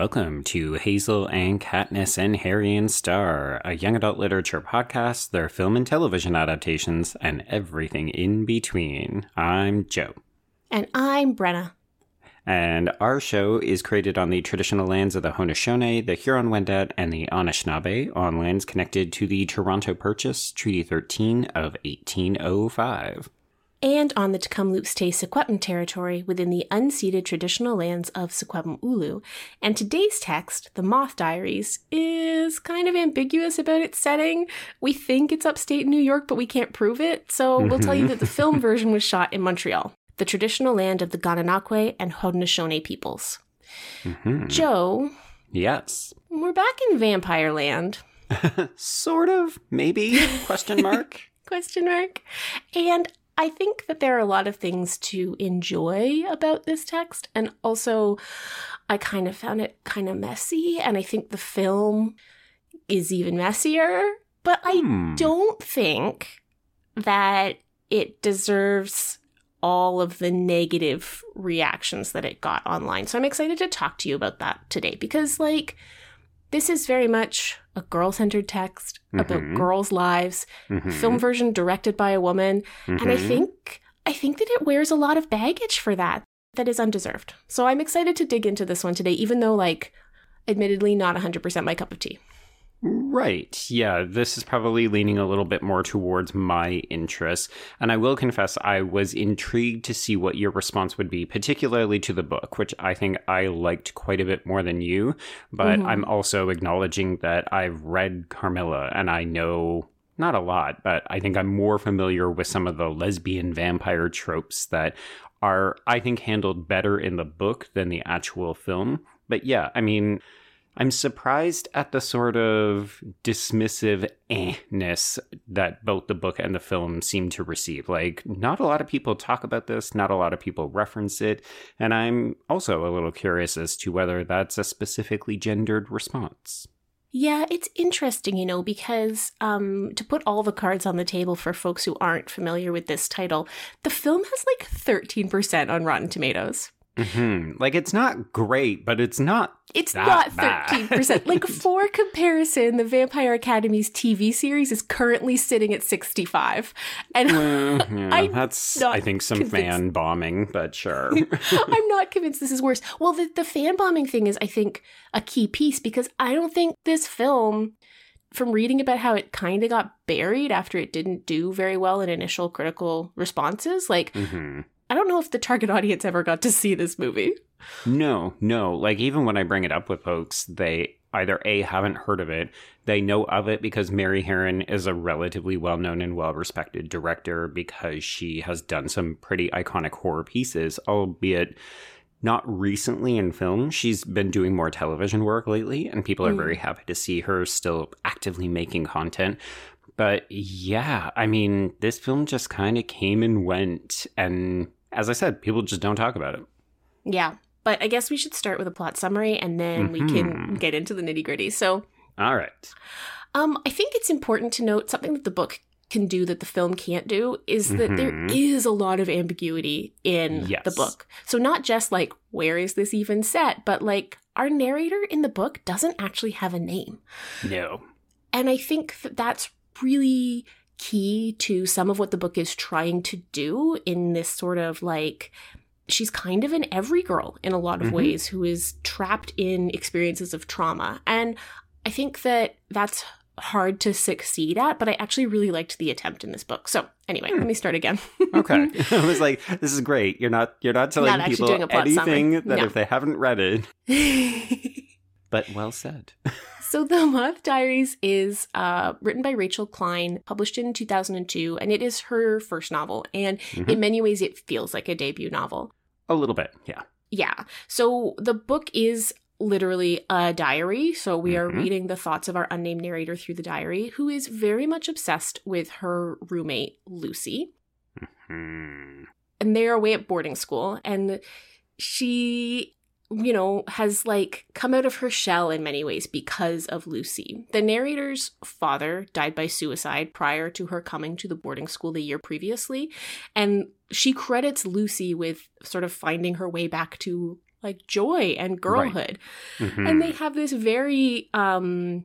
Welcome to Hazel and Katniss and Harry and Star, a young adult literature podcast, their film and television adaptations, and everything in between. I'm Joe. And I'm Brenna. And our show is created on the traditional lands of the Haudenosaunee, the Huron-Wendat, and the Anishinaabe, on lands connected to the Toronto Purchase, Treaty 13 of 1805 and on the Tk'emlúps Te Secwepemc territory within the unceded traditional lands of Secwepemcúl'ecw. And today's text, The Moth Diaries, is kind of ambiguous about its setting. We think it's upstate New York, but we can't prove it. So we'll tell you that the film version was shot in Montreal, the traditional land of the Gananoque and Haudenosaunee peoples. Mm-hmm. Joe. Yes. We're back in Vampire Land. sort of, maybe? Question mark. Question mark. And I think that there are a lot of things to enjoy about this text. And also, I kind of found it kind of messy. And I think the film is even messier. But I hmm. don't think that it deserves all of the negative reactions that it got online. So I'm excited to talk to you about that today because, like, this is very much a girl centered text mm-hmm. about girls' lives, mm-hmm. film version directed by a woman. Mm-hmm. And I mm-hmm. think I think that it wears a lot of baggage for that that is undeserved. So I'm excited to dig into this one today, even though like admittedly not 100% my cup of tea. Right. Yeah, this is probably leaning a little bit more towards my interests. And I will confess, I was intrigued to see what your response would be, particularly to the book, which I think I liked quite a bit more than you. But mm-hmm. I'm also acknowledging that I've read Carmilla and I know not a lot, but I think I'm more familiar with some of the lesbian vampire tropes that are, I think, handled better in the book than the actual film. But yeah, I mean, I'm surprised at the sort of dismissive eh-ness that both the book and the film seem to receive. Like, not a lot of people talk about this, not a lot of people reference it, and I'm also a little curious as to whether that's a specifically gendered response. Yeah, it's interesting, you know, because um, to put all the cards on the table for folks who aren't familiar with this title, the film has like 13% on Rotten Tomatoes. Mm-hmm. Like it's not great, but it's not. It's not thirteen percent. Like for comparison, the Vampire Academy's TV series is currently sitting at sixty-five, and yeah, that's I think some convinced. fan bombing, but sure. I'm not convinced this is worse. Well, the the fan bombing thing is, I think, a key piece because I don't think this film from reading about how it kind of got buried after it didn't do very well in initial critical responses, like mm-hmm. I don't know if the target audience ever got to see this movie. No, no. Like, even when I bring it up with folks, they either A, haven't heard of it, they know of it because Mary Harron is a relatively well known and well respected director because she has done some pretty iconic horror pieces, albeit not recently in film. She's been doing more television work lately, and people are mm. very happy to see her still actively making content. But yeah, I mean, this film just kind of came and went, and as I said, people just don't talk about it. Yeah. But I guess we should start with a plot summary and then mm-hmm. we can mm-hmm. get into the nitty gritty. So, all right. Um, I think it's important to note something that the book can do that the film can't do is that mm-hmm. there is a lot of ambiguity in yes. the book. So, not just like, where is this even set, but like, our narrator in the book doesn't actually have a name. No. And I think that that's really key to some of what the book is trying to do in this sort of like she's kind of an every girl in a lot of mm-hmm. ways who is trapped in experiences of trauma and i think that that's hard to succeed at but i actually really liked the attempt in this book so anyway hmm. let me start again okay i was like this is great you're not you're not telling not people anything summary. that no. if they haven't read it but well said So, The Moth Diaries is uh, written by Rachel Klein, published in 2002, and it is her first novel. And mm-hmm. in many ways, it feels like a debut novel. A little bit, yeah. Yeah. So, the book is literally a diary. So, we mm-hmm. are reading the thoughts of our unnamed narrator through the diary, who is very much obsessed with her roommate, Lucy. Mm-hmm. And they're away at boarding school, and she you know, has like come out of her shell in many ways because of Lucy. The narrator's father died by suicide prior to her coming to the boarding school the year previously, and she credits Lucy with sort of finding her way back to like joy and girlhood. Mhm. And they have this very um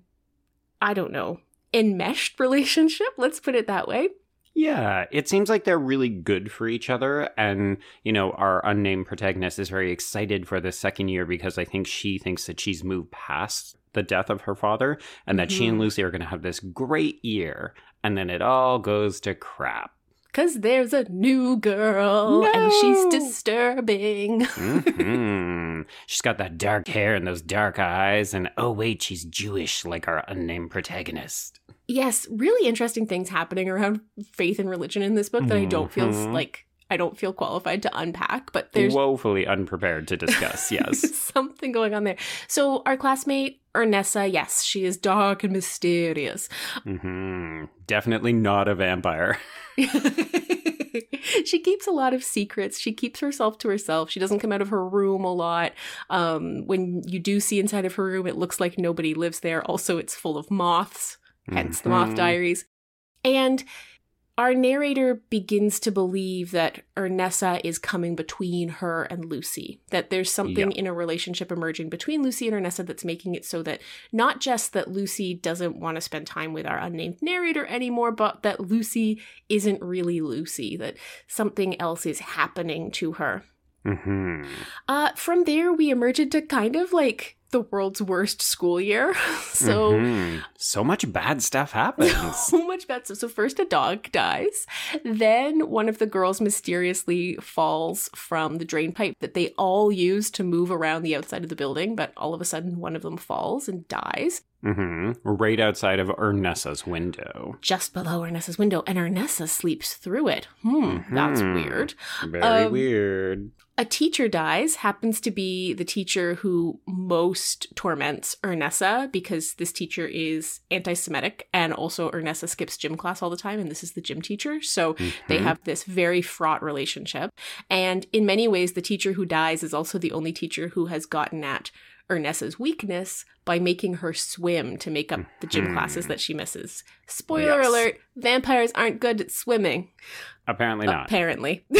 I don't know, enmeshed relationship, let's put it that way. Yeah, it seems like they're really good for each other. And, you know, our unnamed protagonist is very excited for the second year because I think she thinks that she's moved past the death of her father and that she and Mhm. Lucy are going to have this great year. And then it all goes to crap. Cause there's a new girl and she's No. disturbing. hmm She's got that dark hair and those dark eyes. And oh, wait, she's Jewish like our unnamed protagonist. Yes, really interesting things happening around faith and religion in this book that I don't feel Mhm. like I don't feel qualified to unpack, but there's Woefully unprepared to discuss, yes. something going on there. So our classmate Ernessa, yes, she is dark and mysterious. hmm Definitely not a vampire. she keeps a lot of secrets. She keeps herself to herself. She doesn't come out of her room a lot. Um, when you do see inside of her room, it looks like nobody lives there. Also, it's full of moths, hence the Moth Mhm. Diaries. And our narrator begins to believe that Ernessa is coming between her and Lucy. That there's something Yeah. in a relationship emerging between Lucy and Ernessa that's making it so that not just that Lucy doesn't want to spend time with our unnamed narrator anymore, but that Lucy isn't really Lucy, that something else is happening to her. hmm Uh, from there, we emerge into kind of like the world's worst school year. so. Mhm. so much bad stuff happens. so much bad stuff. So first a dog dies, then one of the girls mysteriously falls from the drain pipe that they all use to move around the outside of the building, but all of a sudden one of them falls and dies hmm Right outside of Ernessa's window. just below Ernessa's window, and Ernessa sleeps through it. Hmm, that's Mhm. weird. Very Um, weird. A teacher dies, happens to be the teacher who most torments Ernessa because this teacher is anti Semitic and also Ernessa skips gym class all the time, and this is the gym teacher. So they Mhm. have this very fraught relationship. And in many ways, the teacher who dies is also the only teacher who has gotten at Ernessa's weakness by making her swim to make up the gym Mhm. classes that she misses. Spoiler Yes. alert vampires aren't good at swimming. Apparently not. Apparently.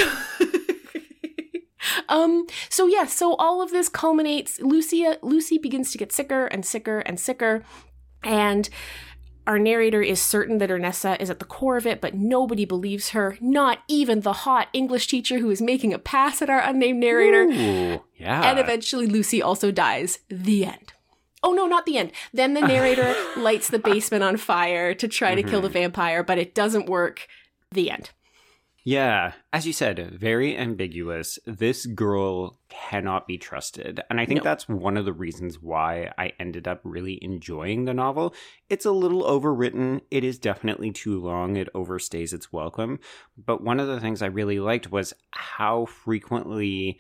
um so yeah so all of this culminates lucia lucy begins to get sicker and sicker and sicker and our narrator is certain that Ernessa is at the core of it, but nobody believes her, not even the hot English teacher who is making a pass at our unnamed narrator. Ooh, yeah. And eventually Lucy also dies. The end. Oh no, not the end. Then the narrator lights the basement on fire to try to kill the mm-hmm. vampire, but it doesn't work. The end. Yeah, as you said, very ambiguous. This girl cannot be trusted. And I think No. that's one of the reasons why I ended up really enjoying the novel. It's a little overwritten. It is definitely too long. It overstays its welcome. But one of the things I really liked was how frequently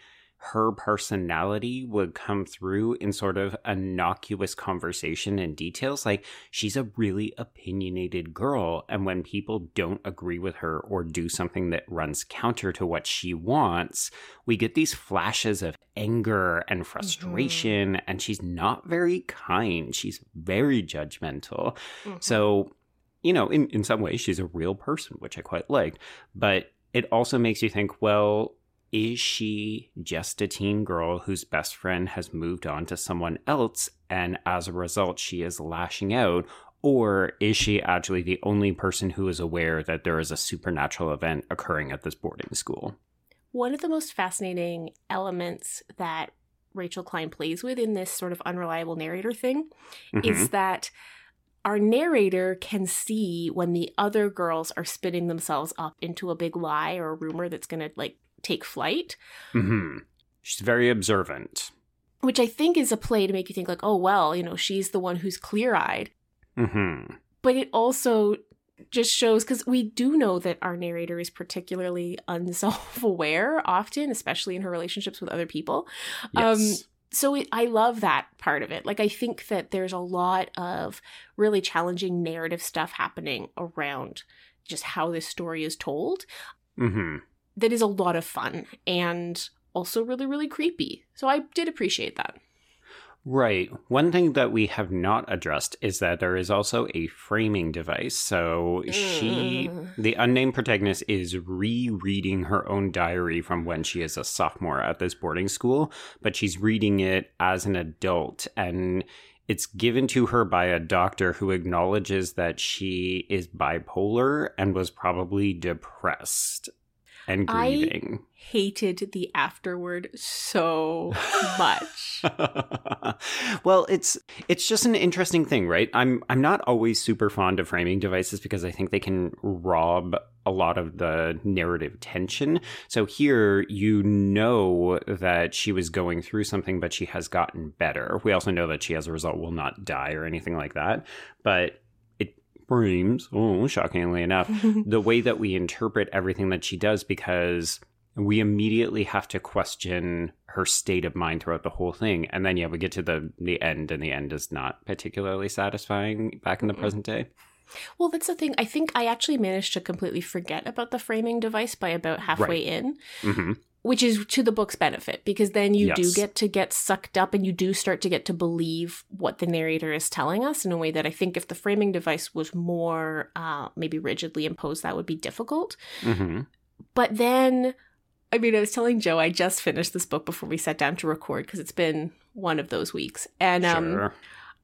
her personality would come through in sort of innocuous conversation and details. Like, she's a really opinionated girl. And when people don't agree with her or do something that runs counter to what she wants, we get these flashes of anger and frustration. Mm-hmm. And she's not very kind. She's very judgmental. Mm-hmm. So, you know, in, in some ways, she's a real person, which I quite liked. But it also makes you think, well, is she just a teen girl whose best friend has moved on to someone else and as a result she is lashing out? Or is she actually the only person who is aware that there is a supernatural event occurring at this boarding school? One of the most fascinating elements that Rachel Klein plays with in this sort of unreliable narrator thing Mhm. is that our narrator can see when the other girls are spinning themselves up into a big lie or a rumor that's going to like take flight, Mhm. She's very observant. which I think is a play to make you think like, "Oh, well, you know, she's the one who's clear-eyed." hmm But it also just shows cuz we do know that our narrator is particularly unself-aware often, especially in her relationships with other people. Um, Yes. so it, I love that part of it. Like I think that there's a lot of really challenging narrative stuff happening around just how this story is told hmm that is a lot of fun and also really really creepy. So I did appreciate that. Right. One thing that we have not addressed is that there is also a framing device. So she, Mm. the unnamed protagonist, is rereading her own diary from when she is a sophomore at this boarding school, but she's reading it as an adult. And it's given to her by a doctor who acknowledges that she is bipolar and was probably depressed and I- grieving. Hated the afterword so much. well, it's it's just an interesting thing, right? I'm I'm not always super fond of framing devices because I think they can rob a lot of the narrative tension. So here you know that she was going through something but she has gotten better. We also know that she as a result will not die or anything like that, but frames, oh, shockingly enough, the way that we interpret everything that she does because we immediately have to question her state of mind throughout the whole thing. And then yeah we get to the the end and the end is not particularly satisfying back in the present day. Well, that's the thing. I think I actually managed to completely forget about the framing device by about halfway in, hmm which is to the book's benefit because then you do get to get sucked up and you do start to get to believe what the narrator is telling us in a way that I think if the framing device was more uh, maybe rigidly imposed, that would be difficult. hmm But then, I mean, I was telling Joe I just finished this book before we sat down to record because it's been one of those weeks, and um, sure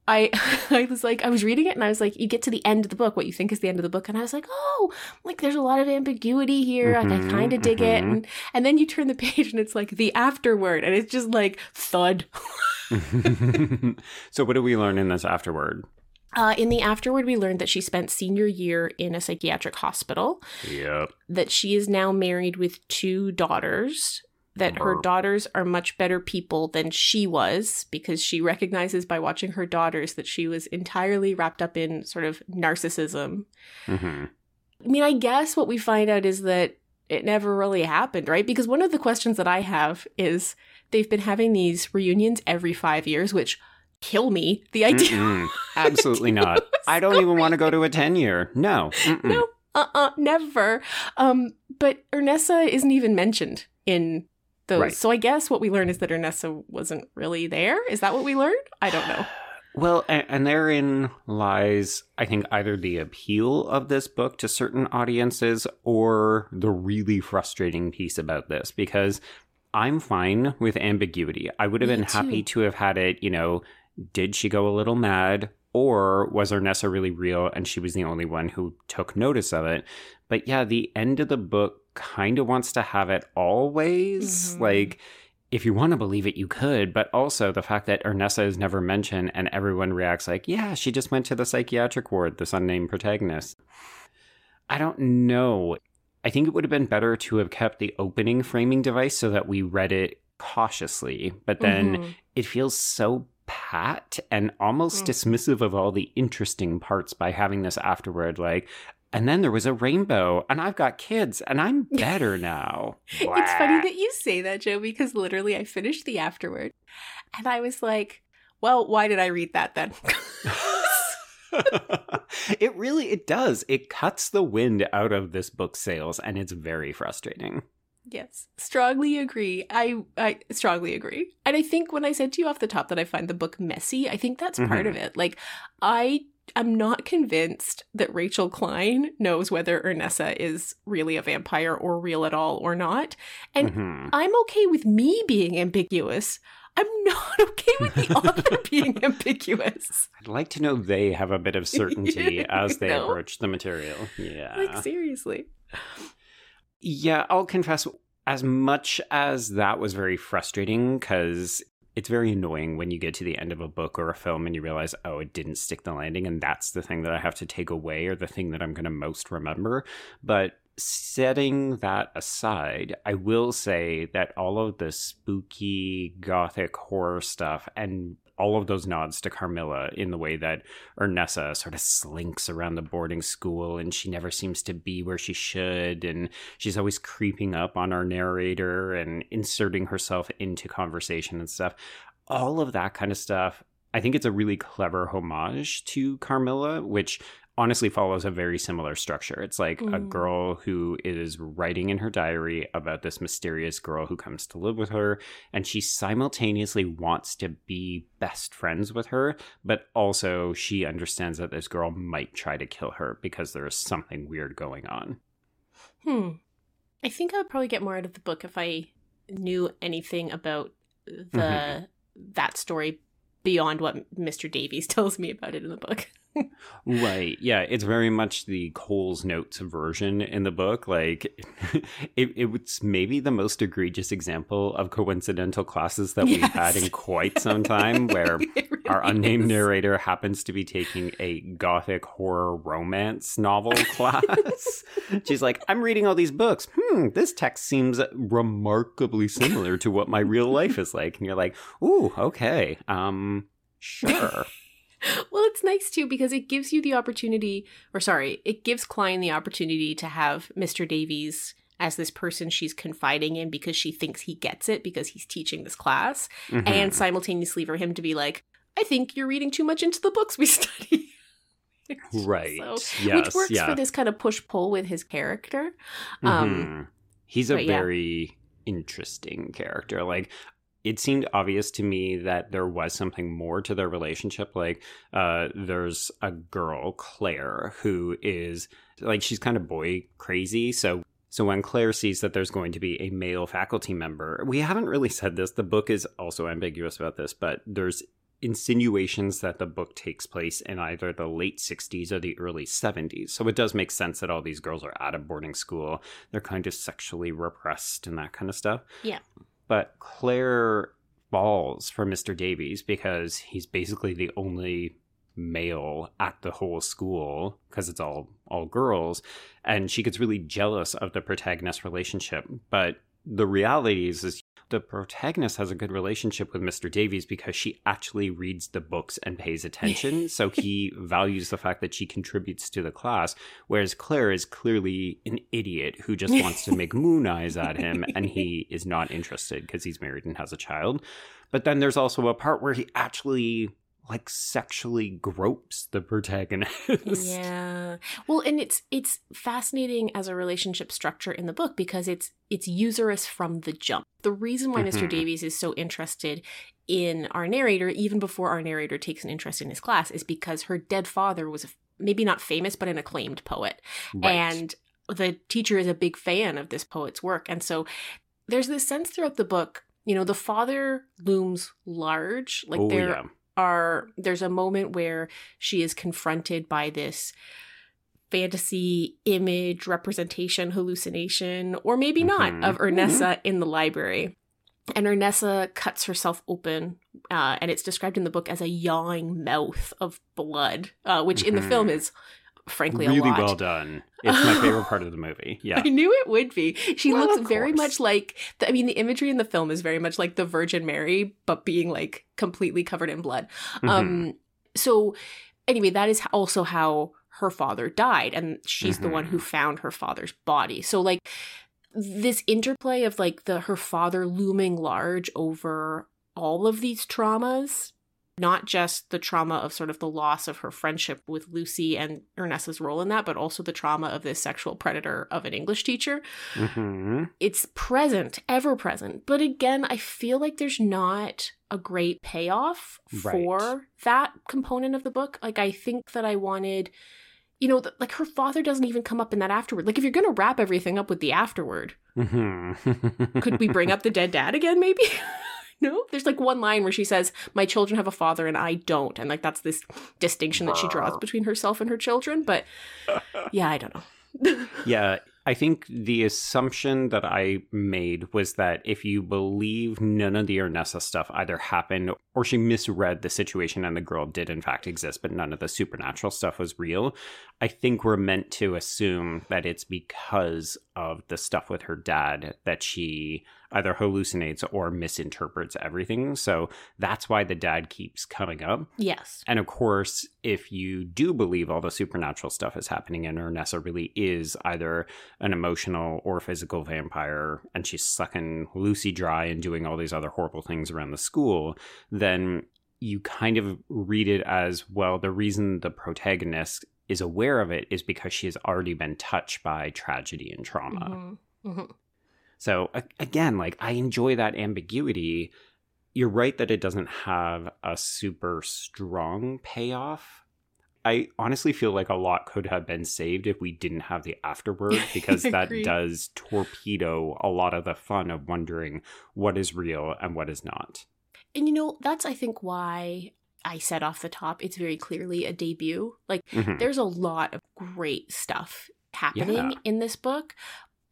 I I was like I was reading it and I was like you get to the end of the book what you think is the end of the book. And I was like oh like there's a lot of ambiguity here. Like Mhm, I kind of dig it. mhm. and and then you turn the page and it's like the afterword and it's just like thud. So what do we learn in this afterward uh, in the afterward, we learned that she spent senior year in a psychiatric hospital. Yep. That she is now married with two daughters that her daughters are much better people than she was because she recognizes by watching her daughters that she was entirely wrapped up in sort of narcissism hmm I mean, I guess what we find out is that it never really happened, right? Because one of the questions that I have is they've been having these reunions every five years, which kill me. The idea. Mm-mm. absolutely not i don't even want to go to a 10 year no Mm-mm. No, uh uh never. Um, but Ernessa isn't even mentioned in those. Right. So I guess what we learn is that Ernessa wasn't really there. Is that what we learned? I don't know. Well, and, and therein lies, I think, either the appeal of this book to certain audiences or the really frustrating piece about this because I'm fine with ambiguity. I would have Me been happy to have had it, you know, did she go a little mad or was Ernessa really real and she was the only one who took notice of it? But yeah, the end of the book kind of wants to have it always. Mhm. Like, if you want to believe it, you could, but also the fact that Ernessa is never mentioned and everyone reacts like, yeah, she just went to the psychiatric ward, this unnamed protagonist. I don't know. I think it would have been better to have kept the opening framing device so that we read it cautiously, but then Mhm. it feels so pat and almost Mm. dismissive of all the interesting parts by having this afterward, like, and then there was a rainbow, and I've got kids, and I'm better now. It's funny that you say that, Joe, because literally I finished the afterward and I was like, well, why did I read that then? it really it does. It cuts the wind out of this book sales and it's very frustrating. yes, strongly agree. I I strongly agree. And I think when I said to you off the top that I find the book messy, I think that's part Mhm. of it. Like I am not convinced that Rachel Klein knows whether Ernessa is really a vampire or real at all or not. And Mhm. I'm okay with me being ambiguous. I'm not okay with the author being ambiguous. I'd like to know they have a bit of certainty as they No. approach the material. Yeah. Like seriously. Yeah, I'll confess, as much as that was very frustrating, because it's very annoying when you get to the end of a book or a film and you realize, oh, it didn't stick the landing, and that's the thing that I have to take away or the thing that I'm going to most remember. But setting that aside, I will say that all of the spooky gothic horror stuff and all of those nods to Carmilla in the way that Ernessa sort of slinks around the boarding school and she never seems to be where she should and she's always creeping up on our narrator and inserting herself into conversation and stuff. All of that kind of stuff I think it's a really clever homage to Carmilla, which honestly follows a very similar structure. It's like mm. a girl who is writing in her diary about this mysterious girl who comes to live with her, and she simultaneously wants to be best friends with her, but also she understands that this girl might try to kill her because there is something weird going on. Hmm. I think I would probably get more out of the book if I knew anything about the mm-hmm. that story beyond what Mr. Davies tells me about it in the book. Right. Yeah. It's very much the Coles Notes version in the book. Like, it, it's maybe the most egregious example of coincidental classes that we've had in quite some time, where really our unnamed is. narrator happens to be taking a gothic horror romance novel class. She's like, I'm reading all these books. Hmm, this text seems remarkably similar to what my real life is like. And you're like, ooh, okay. Um, sure well, it's nice too because it gives you the opportunity, or sorry, it gives Klein the opportunity to have Mr. Davies as this person she's confiding in because she thinks he gets it because he's teaching this class, mm-hmm. and simultaneously for him to be like, I think you're reading too much into the books we study. right. So, yes, which works yeah. for this kind of push pull with his character. Um, mm-hmm. He's a very yeah. interesting character. Like it seemed obvious to me that there was something more to their relationship. Like, uh, there's a girl, Claire, who is like she's kind of boy crazy. So, so when Claire sees that there's going to be a male faculty member, we haven't really said this. The book is also ambiguous about this, but there's insinuations that the book takes place in either the late 60s or the early 70s. So it does make sense that all these girls are out of boarding school. They're kind of sexually repressed and that kind of stuff. Yeah but Claire falls for Mr. Davies because he's basically the only male at the whole school because it's all all girls and she gets really jealous of the protagonist relationship but the reality is, is the protagonist has a good relationship with Mr. Davies because she actually reads the books and pays attention. so he values the fact that she contributes to the class, whereas Claire is clearly an idiot who just wants to make moon eyes at him and he is not interested because he's married and has a child. But then there's also a part where he actually like sexually gropes the protagonist. Yeah. Well, and it's it's fascinating as a relationship structure in the book because it's it's usurious from the jump. The reason why mm-hmm. Mr. Davies is so interested in our narrator even before our narrator takes an interest in his class is because her dead father was a, maybe not famous but an acclaimed poet. Right. And the teacher is a big fan of this poet's work. And so there's this sense throughout the book, you know, the father looms large, like oh, there yeah are there's a moment where she is confronted by this fantasy image representation hallucination or maybe mm-hmm. not of Ernessa mm-hmm. in the library and Ernessa cuts herself open, uh, and it's described in the book as a yawing mouth of blood, uh, which mm-hmm. in the film mm-hmm. is frankly really well done. It's my favorite part of the movie. Yeah, I knew it would be. She well, looks very much like. The, I mean, the imagery in the film is very much like the Virgin Mary, but being like completely covered in blood. Mm-hmm. Um. So, anyway, that is also how her father died, and she's mm-hmm. the one who mm-hmm. found her father's body. So, like this interplay of like the her father looming large over all of these traumas not just the trauma of sort of the loss of her friendship with Lucy and Ernessa's role in that, but also the trauma of this sexual predator of an English teacher. Mm-hmm. It's present, ever present. But again, I feel like there's not a great payoff right. for that component of the book. Like, I think that I wanted. You know, like her father doesn't even come up in that afterward. Like, if you're going to wrap everything up with the afterward, mm-hmm. could we bring up the dead dad again, maybe? No, there's like one line where she says, "My children have a father and I don't," and like that's this distinction that she draws between herself and her children. But yeah, I don't know. yeah, I think the assumption that I made was that if you believe none of the Ernessa stuff either happened or she misread the situation and the girl did in fact exist, but none of the supernatural stuff was real, I think we're meant to assume that it's because of the stuff with her dad that she either hallucinates or misinterprets everything. So that's why the dad keeps coming up. Yes. And of course, if you do believe all the supernatural stuff is happening and Ernessa really is either an emotional or physical vampire and she's sucking Lucy dry and doing all these other horrible things around the school, then you kind of read it as well the reason the protagonist is aware of it is because she has already been touched by tragedy and trauma. Mm-hmm. Mm-hmm. So again, like I enjoy that ambiguity. You're right that it doesn't have a super strong payoff. I honestly feel like a lot could have been saved if we didn't have the afterword because that does torpedo a lot of the fun of wondering what is real and what is not. And you know, that's I think why I said off the top it's very clearly a debut. Like mm-hmm. there's a lot of great stuff happening yeah. in this book,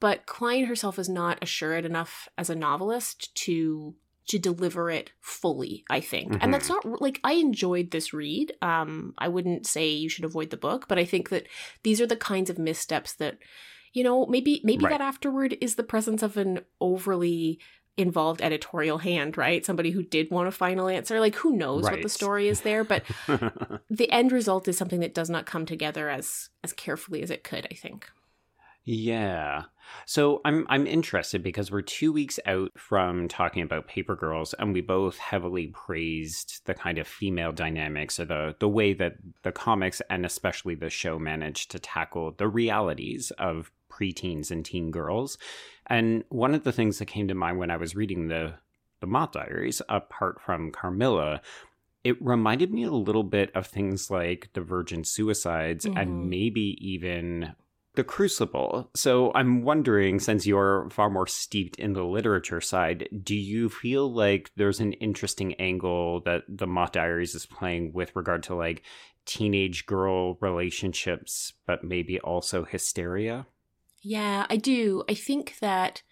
but Klein herself is not assured enough as a novelist to to deliver it fully i think mm-hmm. and that's mm-hmm. not like i enjoyed this read um i wouldn't say you should avoid the book but i think that these are the kinds of missteps that you know maybe maybe right. that afterward is the presence of an overly involved editorial hand, right? Somebody who did want a final answer. Like who knows right. what the story is there, but the end result is something that does not come together as as carefully as it could, I think. Yeah. So I'm I'm interested because we're 2 weeks out from talking about Paper Girls and we both heavily praised the kind of female dynamics or the the way that the comics and especially the show managed to tackle the realities of preteens and teen girls. And one of the things that came to mind when I was reading the the Moth Diaries, apart from Carmilla, it reminded me a little bit of things like the Virgin Suicides mm-hmm. and maybe even the Crucible. So I'm wondering, since you're far more steeped in the literature side, do you feel like there's an interesting angle that the Moth Diaries is playing with regard to like teenage girl relationships, but maybe also hysteria? Yeah, I do. I think that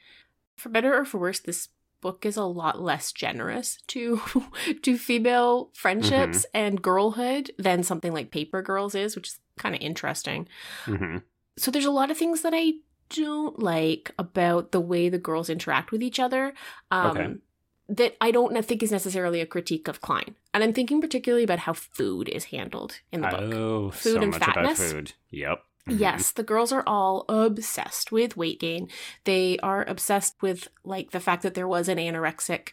for better or for worse, this book is a lot less generous to to female friendships mm-hmm. and girlhood than something like Paper Girls is, which is kind of interesting. Mm-hmm. So there's a lot of things that I don't like about the way the girls interact with each other. Um, okay. That I don't think is necessarily a critique of Klein, and I'm thinking particularly about how food is handled in the book. Oh, food so and fatness. food. Yep. Mm-hmm. Yes, the girls are all obsessed with weight gain. They are obsessed with like the fact that there was an anorexic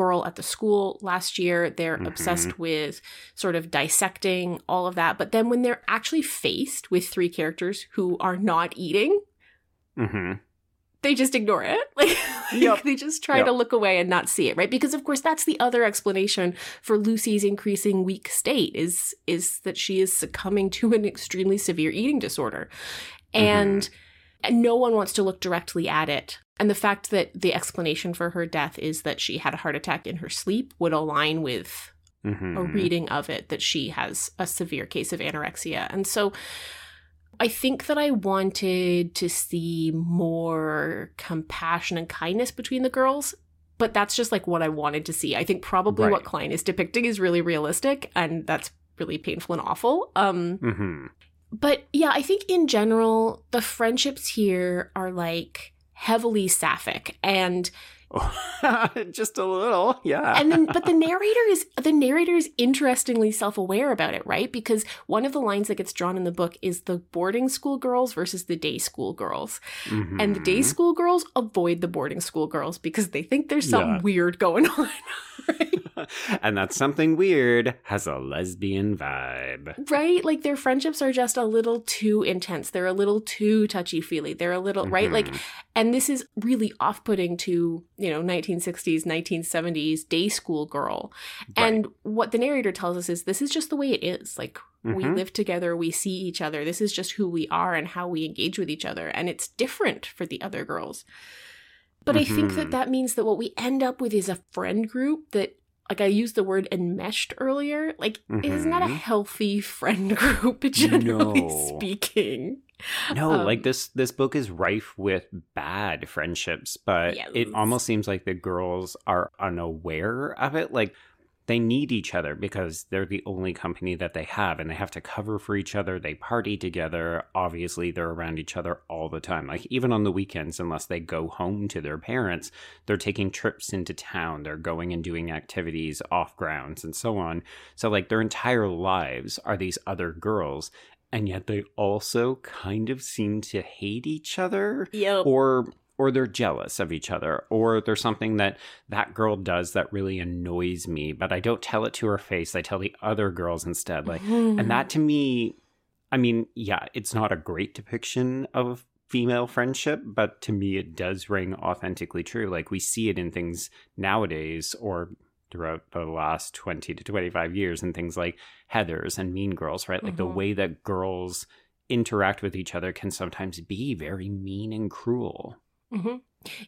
girl at the school last year. They're mm-hmm. obsessed with sort of dissecting all of that. But then when they're actually faced with three characters who are not eating, mm-hmm they just ignore it. Like yep. they just try yep. to look away and not see it, right? Because of course that's the other explanation for Lucy's increasing weak state is is that she is succumbing to an extremely severe eating disorder. And mm-hmm. No one wants to look directly at it. And the fact that the explanation for her death is that she had a heart attack in her sleep would align with mm-hmm. a reading of it that she has a severe case of anorexia. And so I think that I wanted to see more compassion and kindness between the girls, but that's just like what I wanted to see. I think probably right. what Klein is depicting is really realistic, and that's really painful and awful. Um, mm-hmm. But yeah, I think in general, the friendships here are like heavily sapphic and just a little yeah and then but the narrator is the narrator is interestingly self-aware about it right because one of the lines that gets drawn in the book is the boarding school girls versus the day school girls mm-hmm. and the day school girls avoid the boarding school girls because they think there's something yeah. weird going on right? and that something weird has a lesbian vibe right like their friendships are just a little too intense they're a little too touchy-feely they're a little mm-hmm. right like mm-hmm. and this is really off-putting to you know 1960s 1970s day school girl right. and what the narrator tells us is this is just the way it is like mm-hmm. we live together we see each other this is just who we are and how we engage with each other and it's different for the other girls but mm-hmm. i think that mm-hmm. that means that what we end up with is a friend group that like I used the word enmeshed earlier, like mm-hmm. it is not a mm-hmm. healthy friend group, generally no. speaking. No, um, like this this book is rife with bad friendships, but yes. it almost seems like the girls are unaware of it. Like they need each other because they're the only company that they have and they have to cover for each other. They party together. Obviously, they're around each other all the time. Like, even on the weekends, unless they go home to their parents, they're taking trips into town. They're going and doing activities off grounds and so on. So, like, their entire lives are these other girls and yet they also kind of seem to hate each other yep. or or they're jealous of each other, or there's something that that girl does that really annoys me, but I don't tell it to her face. I tell the other girls instead. Like, Mm-hmm. and that to me, I mean, yeah, it's not a great depiction of female friendship, but to me, it does ring authentically true. Like, we see it in things nowadays or throughout the last 20 to 25 years in things like Heathers and Mean Girls, right? Like, the Mhm. way that girls interact with each other can sometimes be very mean and cruel. Hmm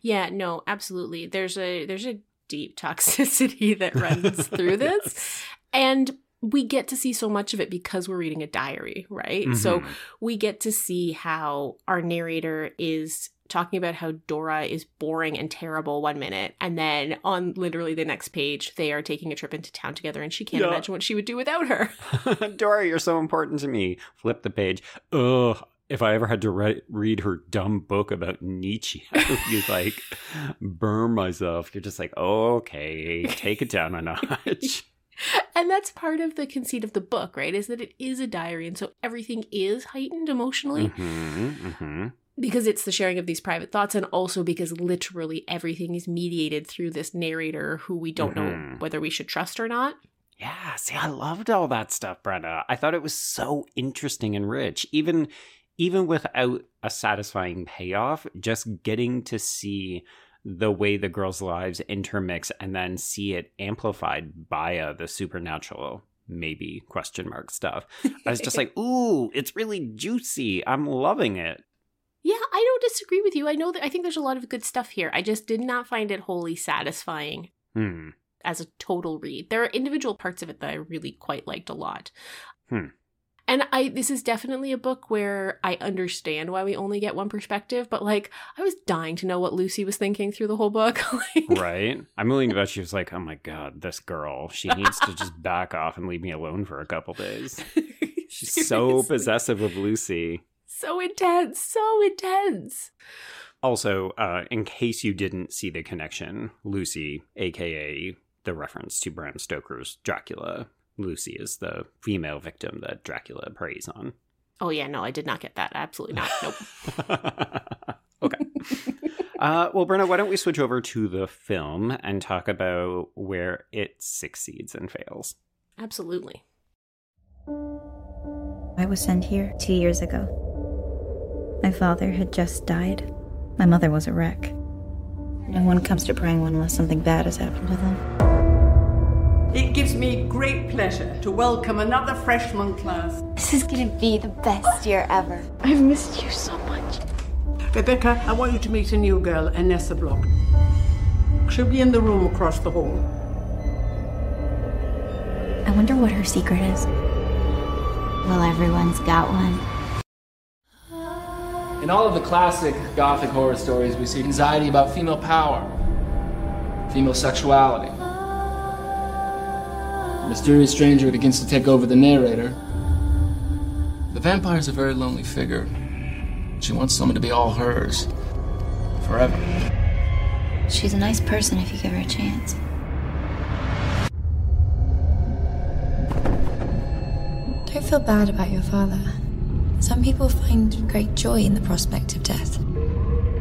Yeah, no, absolutely. There's a there's a deep toxicity that runs through this, and we get to see so much of it because we're reading a diary, right? So Mhm. we get to see how our narrator is talking about how Dora is boring and terrible one minute, and then on literally the next page, they are taking a trip into town together, and she can't Yeah. imagine what she would do without her. Dora, you're so important to me. Flip the page. Ugh. If I ever had to re- read her dumb book about Nietzsche, you'd like, burn myself. You're just like, okay, take it down a notch. And that's part of the conceit of the book, right? Is that it is a diary, and so everything is heightened emotionally. hmm hmm because it's the sharing of these private thoughts and also because literally everything is mediated through this narrator who we don't know Mhm. whether we should trust or not. Yeah, see, I loved all that stuff, Brenna. I thought it was so interesting and rich. Even even without a satisfying payoff, just getting to see the way the girls' lives intermix and then see it amplified via the supernatural maybe question mark stuff. I was just like, ooh, it's really juicy. I'm loving it. Yeah, I don't disagree with you. I know that I think there's a lot of good stuff here. I just did not find it wholly satisfying Hmm. as a total read. There are individual parts of it that I really quite liked a lot. Hmm. And I this is definitely a book where I understand why we only get one perspective, but like I was dying to know what Lucy was thinking through the whole book. like, Right? I'm willing to bet she was like, oh my God, this girl. She needs to just back off and leave me alone for a couple days. She's so possessive of Lucy. So intense, so intense. Also, uh, in case you didn't see the connection, Lucy, aka the reference to Bram Stoker's Dracula, Lucy is the female victim that Dracula preys on. Oh yeah, no, I did not get that. Absolutely not. Nope. okay. Uh, well, Brenna, why don't we switch over to the film and talk about where it succeeds and fails? Absolutely. I was sent here two years ago. My father had just died. My mother was a wreck. No one comes to Brangwyn unless something bad has happened to them. It gives me great pleasure to welcome another freshman class. This is gonna be the best year ever. I've missed you so much. Rebecca, I want you to meet a new girl, Ernessa Bloch. She'll be in the room across the hall. I wonder what her secret is. Well, everyone's got one. In all of the classic gothic horror stories, we see anxiety about female power, female sexuality. A mysterious stranger begins to take over the narrator. The vampire is a very lonely figure. She wants someone to be all hers. Forever. She's a nice person if you give her a chance. Don't feel bad about your father. Some people find great joy in the prospect of death.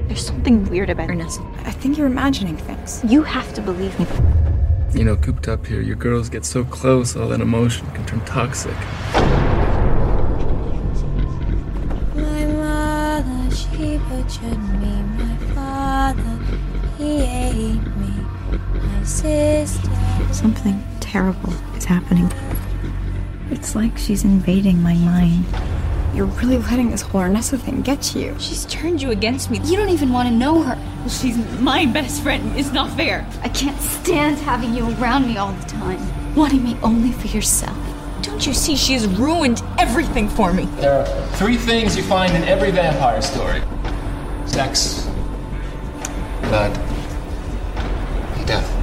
There's something weird about Ernessa. I think you're imagining things. You have to believe me. You know, cooped up here, your girls get so close, all that emotion can turn toxic. My mother, she butchered me. My father, he ate me. My sister. Something terrible is happening. It's like she's invading my mind. You're really letting this whole Ernessa thing get to you. She's turned you against me. You don't even want to know her. Well, she's my best friend. It's not fair. I can't stand having you around me all the time, wanting me only for yourself. Don't you see she has ruined everything for me? There are three things you find in every vampire story sex, blood, and death.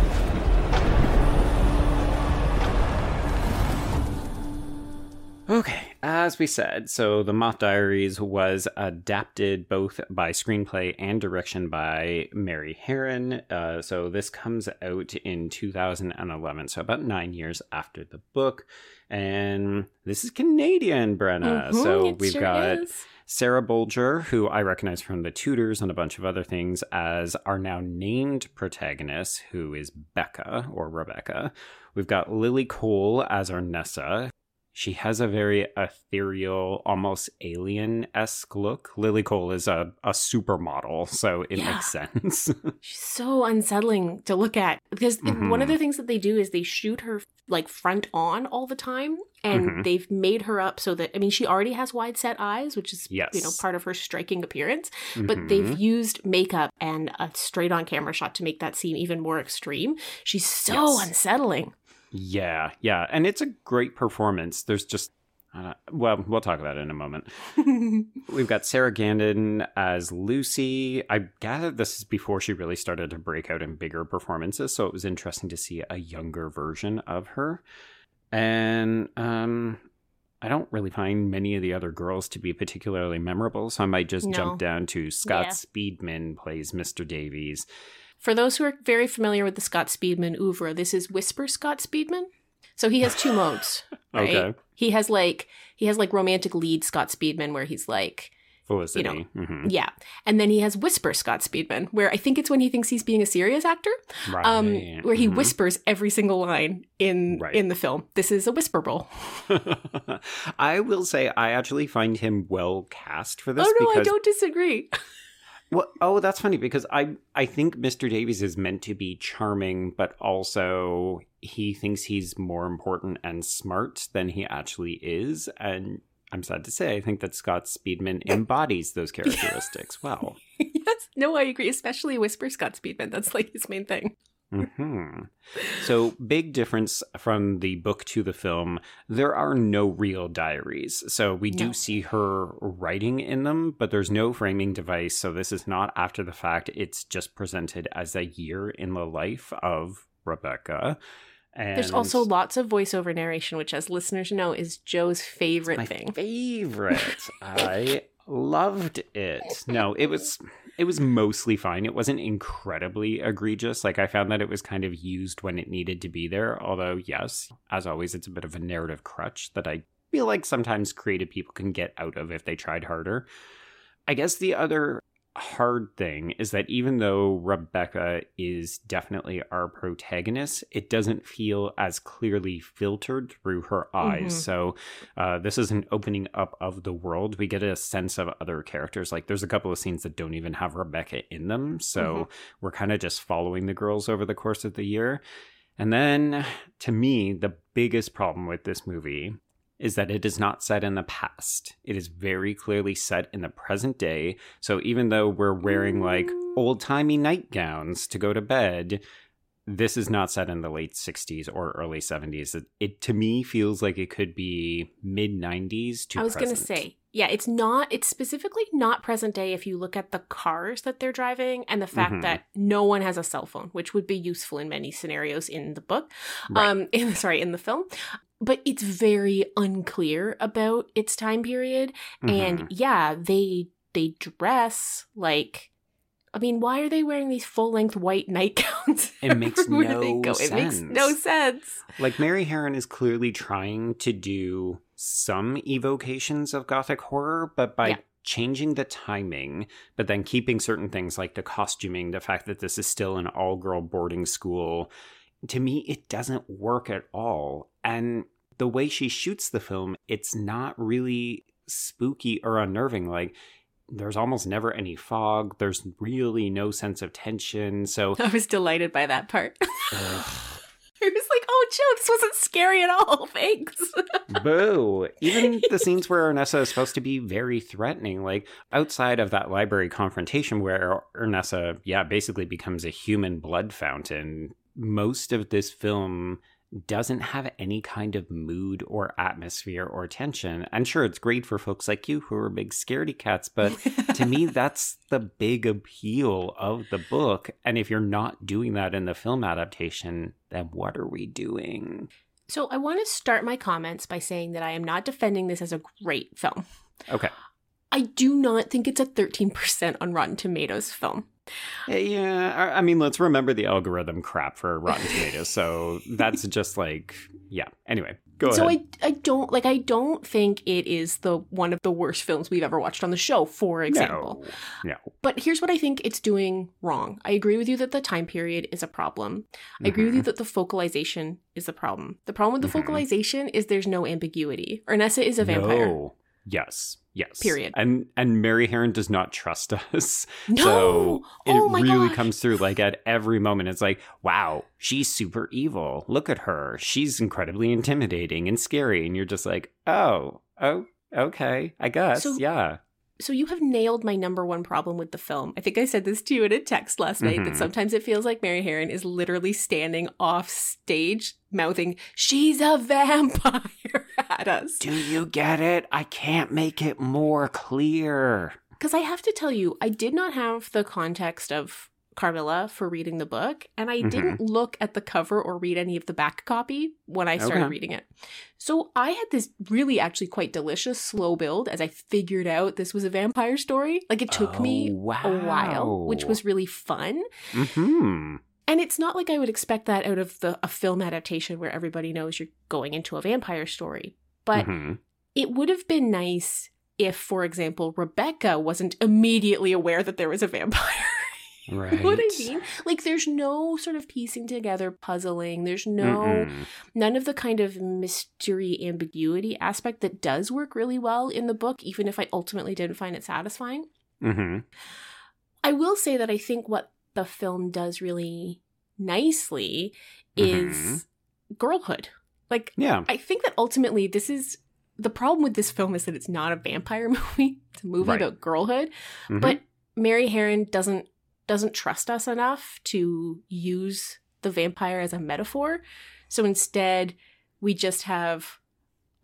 Okay, as we said, so The Moth Diaries was adapted both by screenplay and direction by Mary Harron. Uh, so this comes out in 2011, so about nine years after the book. And this is Canadian, Brenna. Mhm, so we've sure got is. Sarah Bolger, who I recognize from the Tudors and a bunch of other things, as our now named protagonist, who is Becca or Rebecca. We've got Lily Cole as Ernessa. She has a very ethereal, almost alien esque look. Lily Cole is a, a supermodel, so it Yeah. makes sense. She's so unsettling to look at because one of Mhm. the things that they do is they shoot her like front on all the time, and Mhm. they've made her up so that I mean she already has wide set eyes, which is you know part of her striking appearance. But they've used makeup and a straight on camera shot to make that seem even more extreme. She's so Yes. unsettling. Yeah, yeah. And it's a great performance. There's just, uh, well, we'll talk about it in a moment. We've got Sarah Gadon as Lucy. I gather this is before she really started to break out in bigger performances, so it was interesting to see a younger version of her. And um I don't really find many of the other girls to be particularly memorable, so I might just No. jump down to Scott Yeah. Speedman plays Mr. Davies. For those who are very familiar with the Scott Speedman oeuvre, this is Whisper Scott Speedman. So he has two modes. Right? Okay. He has like he has like romantic lead Scott Speedman where he's like Felicity. Mhm. yeah, and then he has Whisper Scott Speedman where I think it's when he thinks he's being a serious actor, Right. um, where he Mhm. whispers every single line in Right. in the film. This is a whisper role. I will say I actually find him well cast for this oh no, I don't disagree. Well, oh, that's funny because I I think Mr. Davies is meant to be charming, but also he thinks he's more important and smart than he actually is, and I'm sad to say I think that Scott Speedman embodies those characteristics well. yes, no, I agree. Especially Whisper Scott Speedman. That's like his main thing. Hmm So, big difference from the book to the film. There are no real diaries. So, we do No. see her writing in them, but there's no framing device. So, this is not after the fact. It's just presented as a year in the life of Rebecca. And There's also lots of voiceover narration, which, as listeners know, is Joe's favorite my thing. favorite. I loved it. No, it was it was mostly fine. It wasn't incredibly egregious. Like I found that it was kind of used when it needed to be there. Although, yes, as always, it's a bit of a narrative crutch that I feel like sometimes creative people can get out of if they tried harder. I guess the other hard thing is that even though Rebecca is definitely our protagonist, it doesn't feel as clearly filtered through her eyes. Mhm. So uh, this is an opening up of the world. We get a sense of other characters. Like there's a couple of scenes that don't even have Rebecca in them. So we're kind of just following the girls over the course of the year. And then to me, the biggest problem with this movie is that it is not set in the past. It is very clearly set in the present day. So even though we're wearing like old timey nightgowns to go to bed, this is not set in the late 60s or early 70s. It, it to me feels like it could be mid 90s to I was going to say, yeah, it's not, it's specifically not present day if you look at the cars that they're driving and the fact Mhm. that no one has a cell phone, which would be useful in many scenarios in the book. Right. Um, in, sorry, in the film. But it's very unclear about its time period. And Mhm. yeah, they they dress like I mean, why are they wearing these full length white nightgowns? It makes no go? It makes no sense. sense. Like Mary Harron is clearly trying to do some evocations of gothic horror, but by Yeah. changing the timing, but then keeping certain things like the costuming, the fact that this is still an all-girl boarding school, to me it doesn't work at all. And the way she shoots the film, it's not really spooky or unnerving like there's almost never any fog. There's really no sense of tension. So I was delighted by that part. I was like, oh, Joe, this wasn't scary at all. Thanks. Boo! Even the scenes where Ernessa is supposed to be very threatening, like outside of that library confrontation where Ernessa, yeah, basically becomes a human blood fountain, most of this film doesn't have any kind of mood or atmosphere or tension. I'm sure, it's great for folks like you who are big scaredy cats, but to me, that's the big appeal of the book. And if you're not doing that in the film adaptation, then what are we doing? So I want to start my comments by saying that I am not defending this as a great film. Okay. I do not think it's a 13% on Rotten Tomatoes film. Uh, Yeah, I mean, let's remember the algorithm crap for Rotten Tomatoes. so that's just like, yeah. Anyway, go so ahead. I I don't like I don't think it is the one of the worst films we've ever watched on the show, for example. No, no. But here's what I think it's doing wrong. I agree with you that the time period is a problem. I agree with Mm-hmm. you that the focalization is a problem. The problem with the Mhm. focalization is there's no ambiguity. Ernessa is a vampire. No. Yes. Yes. Period. And and Mary Harron does not trust us. No! So it Oh really gosh. comes through like at every moment. It's like, wow, she's super evil. Look at her. She's incredibly intimidating and scary. And you're just like, oh, oh, okay. I guess. So- yeah. So you have nailed my number one problem with the film. I think I said this to you in a text last night Mhm. that sometimes it feels like Mary Harron is literally standing off stage mouthing, "She's a vampire" at us. Do you get it? I can't make it more clear. Because I have to tell you, I did not have the context of Carmilla for reading the book, and I Mhm. didn't look at the cover or read any of the back copy when I started Okay. reading it. So I had this really actually quite delicious slow build as I figured out this was a vampire story. Like it took me Oh, a while, which was really fun. Hmm. And it's not like I would expect that out of the a film adaptation where everybody knows you're going into a vampire story. But Mhm. it would have been nice if, for example, Rebecca wasn't immediately aware that there was a vampire. Right. What I mean? Like, there's no sort of piecing together, puzzling. There's no, Mm-mm. none of the kind of mystery ambiguity aspect that does work really well in the book, even if I ultimately didn't find it satisfying. Mhm. I will say that I think what the film does really nicely is girlhood. Like, Yeah. I think that ultimately this is the problem with this film is that it's not a vampire movie. It's a movie Right. about girlhood. Mhm. But Mary Harron doesn't doesn't trust us enough to use the vampire as a metaphor. So instead, we just have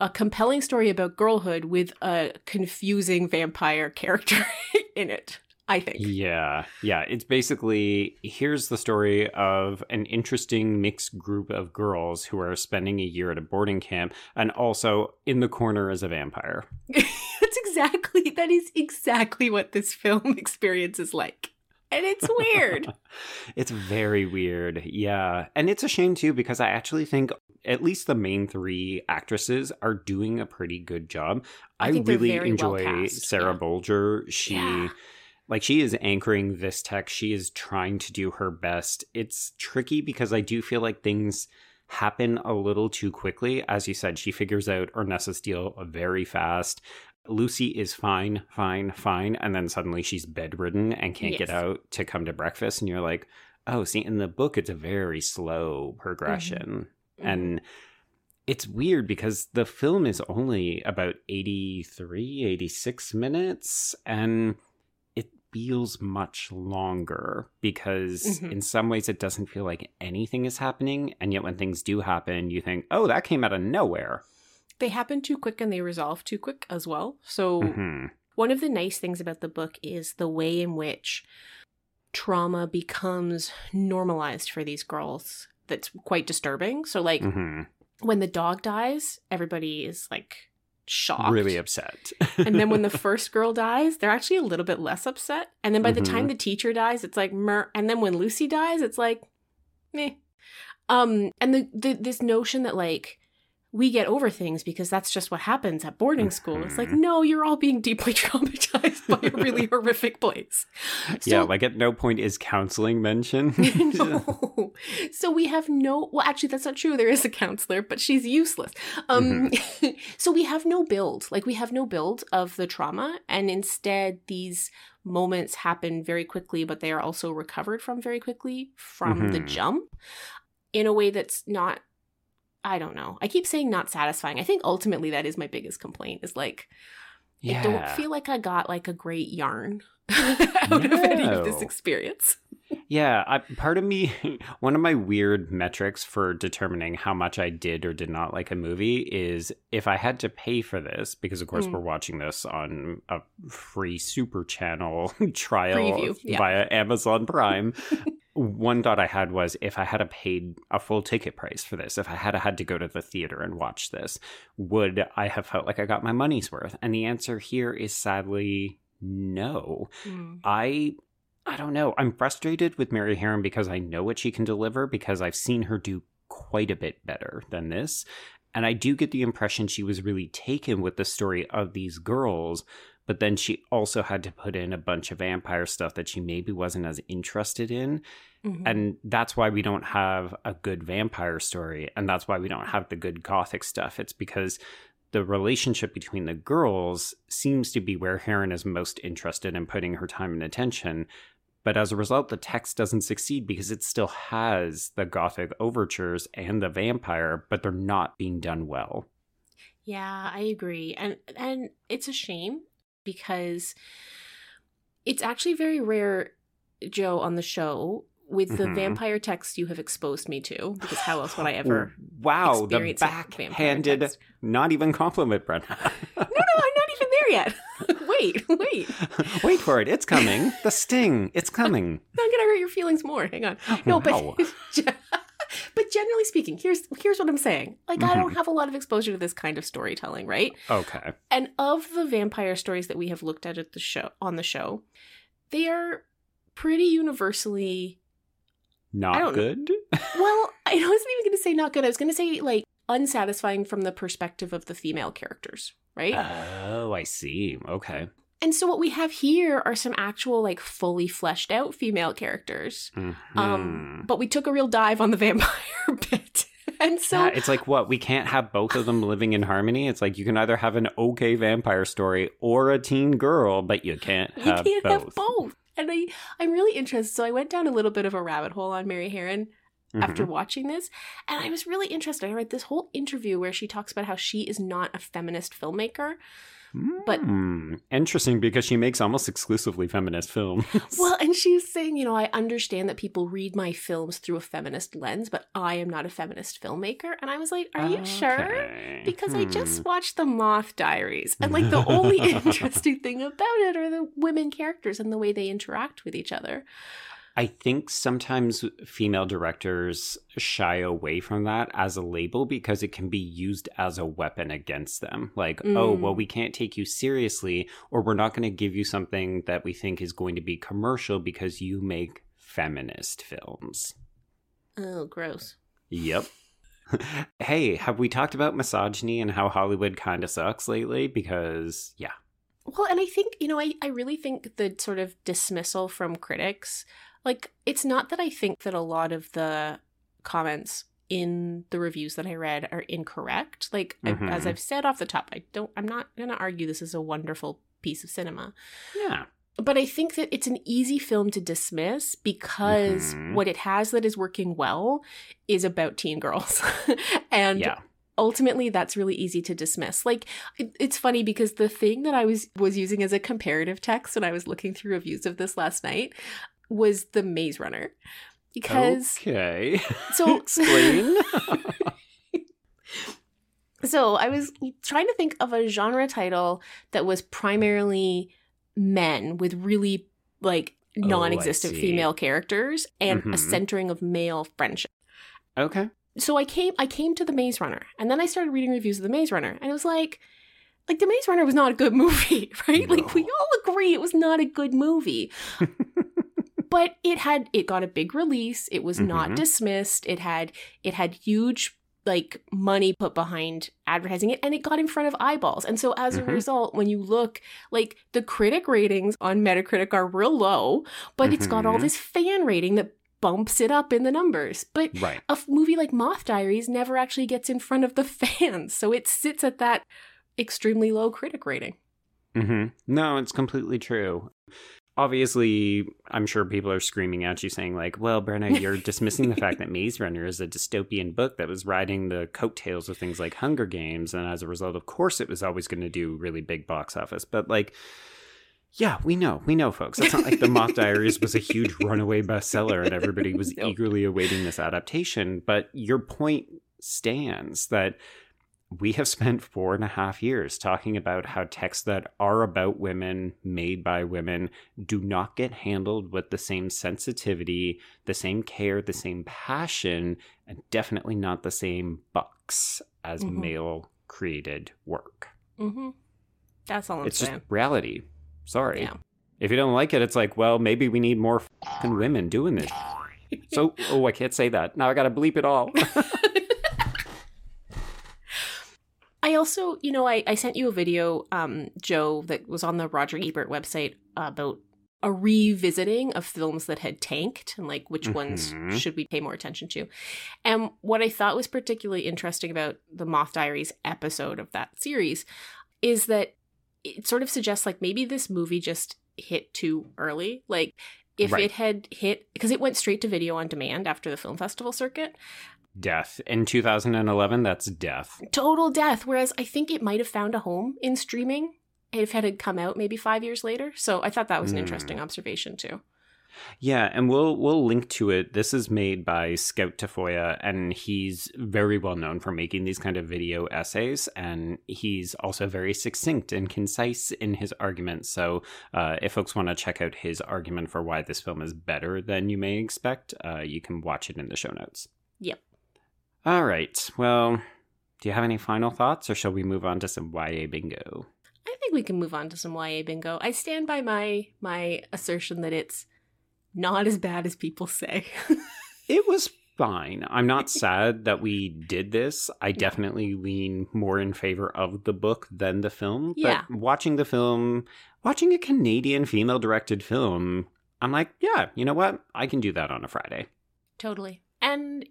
a compelling story about girlhood with a confusing vampire character in it. I think. Yeah, yeah. It's basically here's the story of an interesting mixed group of girls who are spending a year at a boarding camp, and also in the corner is a vampire. That's exactly that is exactly what this film experience is like. And it's weird. it's very weird. Yeah. And it's a shame too because I actually think at least the main three actresses are doing a pretty good job. I I, really very well enjoy Sarah yeah. Bolger. She Yeah. like she is anchoring this text. She is trying to do her best. It's tricky because I do feel like things happen a little too quickly. As you said, she figures out Ernessa's deal very fast. Lucy is fine, fine, fine, and then suddenly she's bedridden and can't get out to come to breakfast, and you're like, oh, see, in the book it's a very slow progression, Mhm. and it's weird because the film is only about 83, 86 minutes, and it feels much longer because Mhm. in some ways it doesn't feel like anything is happening, and yet when things do happen, you think, oh, that came out of nowhere. They happen too quick and they resolve too quick as well. So Mhm. One of the nice things about the book is the way in which trauma becomes normalized for these girls. That's quite disturbing. So, like, Mhm. when the dog dies, everybody is like shocked. Really upset. and then when the first girl dies, they're actually a little bit less upset. And then by the Mhm. time the teacher dies, it's like mer. And then when Lucy dies, it's like meh. Um, and the, the this notion that like we get over things because that's just what happens at boarding school. It's like Mhm. no, you're all being deeply traumatized by a really horrific place. yeah, like at no point is counseling mentioned. no. So we have no well actually that's not true. There is a counselor, but she's useless. Um so we have no build. Like we have no build of the trauma and instead these moments happen very quickly but they are also recovered from very quickly from the Mhm. jump in a way that's not I don't know. I keep saying not satisfying. I think ultimately that is my biggest complaint is like I don't feel like I got like a great yarn out of any of this experience. Yeah, I, part of me, one of my weird metrics for determining how much I did or did not like a movie is if I had to pay for this, because of course Mm. we're watching this on a free super channel trial Preview, yeah. via Amazon Prime. one thought I had was if I had a paid a full ticket price for this, if I had had to go to the theater and watch this, would I have felt like I got my money's worth? And the answer here is sadly no. Mm. I I don't know. I'm frustrated with Mary Harron because I know what she can deliver because I've seen her do quite a bit better than this. And I do get the impression she was really taken with the story of these girls, but then she also had to put in a bunch of vampire stuff that she maybe wasn't as interested in. Mm-hmm. And that's why we don't have a good vampire story. And that's why we don't have the good gothic stuff. It's because the relationship between the girls seems to be where Harron is most interested in putting her time and attention. But as a result, the text doesn't succeed because it still has the gothic overtures and the vampire, but they're not being done well. Yeah, I agree. And and it's a shame because it's actually very rare, Joe, on the show with the mm-hmm. vampire text you have exposed me to, because how else would I ever? wow, the backhanded, not even compliment, Brenna. no, no, I'm not even there yet. wait, wait, wait for it. It's coming. The sting. It's coming. I'm gonna hurt your feelings more. Hang on. No, wow. but but generally speaking, here's here's what I'm saying. Like mm-hmm. I don't mm-hmm. have a lot of exposure to this kind of storytelling, right? Okay. And of the vampire stories that we have looked at at the show on the show, they are pretty universally not good. well, I wasn't even going to say not good. I was going to say like unsatisfying from the perspective of the female characters, right? Oh, I see. Okay. And so what we have here are some actual like fully fleshed out female characters. Mm-hmm. Um, but we took a real dive on the vampire bit. And so yeah, it's like what we can't have both of them living in harmony. It's like you can either have an okay vampire story or a teen girl, but you can't have you can't both. Have both. And I I'm really interested. So I went down a little bit of a rabbit hole on Mary Harron mm-hmm. after watching this. And I was really interested. I read this whole interview where she talks about how she is not a feminist filmmaker. But mm, interesting because she makes almost exclusively feminist films. well, and she's saying, you know, I understand that people read my films through a feminist lens, but I am not a feminist filmmaker. And I was like, Are you okay. sure? Because hmm. I just hmm. watched The Moth Diaries. And like the only interesting thing about it are the women characters and the way they interact with each other. I think sometimes female directors shy away from that as a label because it can be used as a weapon against them. Like, mm. oh, well, mm. we can't take you seriously, or we're not going to give you something that we think is going to be commercial because you make feminist films. Oh, gross. Yep. hey, have we talked about misogyny and how Hollywood kind of sucks lately? Because, yeah. Well, and I think, you know, I, I really think the sort of dismissal from critics like it's not that I think that a lot of the comments in the reviews that I read are incorrect. Like mm-hmm. I, as I've said off the top, I don't I'm not going to argue this is a wonderful piece of cinema. Yeah. But I think that it's an easy film to dismiss because mm-hmm. what it has that is working well is about teen girls. and yeah ultimately that's really easy to dismiss like it, it's funny because the thing that i was was using as a comparative text when i was looking through reviews of this last night was the Maze Runner because okay. So explain. so I was trying to think of a genre title that was primarily men with really like oh, non-existent oh, female characters and mm-hmm. a centering of male friendship. Okay. So I came I came to the Maze Runner and then I started reading reviews of the Maze Runner and it was like like the Maze Runner was not a good movie, right? No. Like we all agree it was not a good movie but it had it got a big release it was mm-hmm. not dismissed it had it had huge like money put behind advertising it and it got in front of eyeballs and so as mm-hmm. a result when you look like the critic ratings on metacritic are real low but mm-hmm. it's got all mm-hmm. this fan rating that bumps it up in the numbers but right. a movie like moth diaries never actually gets in front of the fans so it sits at that extremely low critic rating Mm-hmm. No, it's completely true obviously, I'm sure people are screaming at you saying, like, well, Brenna, you're dismissing the fact that Maze Runner is a dystopian book that was riding the coattails of things like Hunger Games. And as a result, of course, it was always going to do really big box office. But, like, yeah, we know. We know, folks. It's not like The Moth Diaries was a huge runaway bestseller and everybody was eagerly awaiting this adaptation. But your point stands that we have spent four and a half years talking about how texts that are about women, made by women, do not get handled with the same sensitivity, the same care, the same passion, and definitely not the same bucks as Mhm. male created work. Mm-hmm. That's all I'm it's saying. just reality. Sorry. Yeah. If you don't like it, it's like, well, maybe we need more women doing this. so, oh, I can't say that. Now I got to bleep it all. I also, you know, I, I sent you a video, um, Joe, that was on the Roger Ebert website about a revisiting of films that had tanked and like which ones Mhm. should we pay more attention to. And what I thought was particularly interesting about the Moth Diaries episode of that series is that it sort of suggests like maybe this movie just hit too early. Like if Right. it had hit because it went straight to video on demand after the film festival circuit, death. In 2011, that's death. total death. Whereas I think it might have found a home in streaming if it had come out maybe five years later. So I thought that was an Hmm. interesting observation too. Yeah, and we'll we'll link to it. This is made by Scout Tafoya, and he's very well known for making these kind of video essays. And he's also very succinct and concise in his arguments. So, uh, if folks want to check out his argument for why this film is better than you may expect, uh, you can watch it in the show notes. Yep. All right. Well, do you have any final thoughts, or shall we move on to some YA bingo? I think we can move on to some YA bingo. I stand by my my assertion that it's not as bad as people say. It was fine. I'm not sad that we did this. I definitely lean more in favor of the book than the film. Yeah. But watching the film, watching a Canadian female directed film, I'm like, yeah, you know what? I can do that on a Friday. totally. And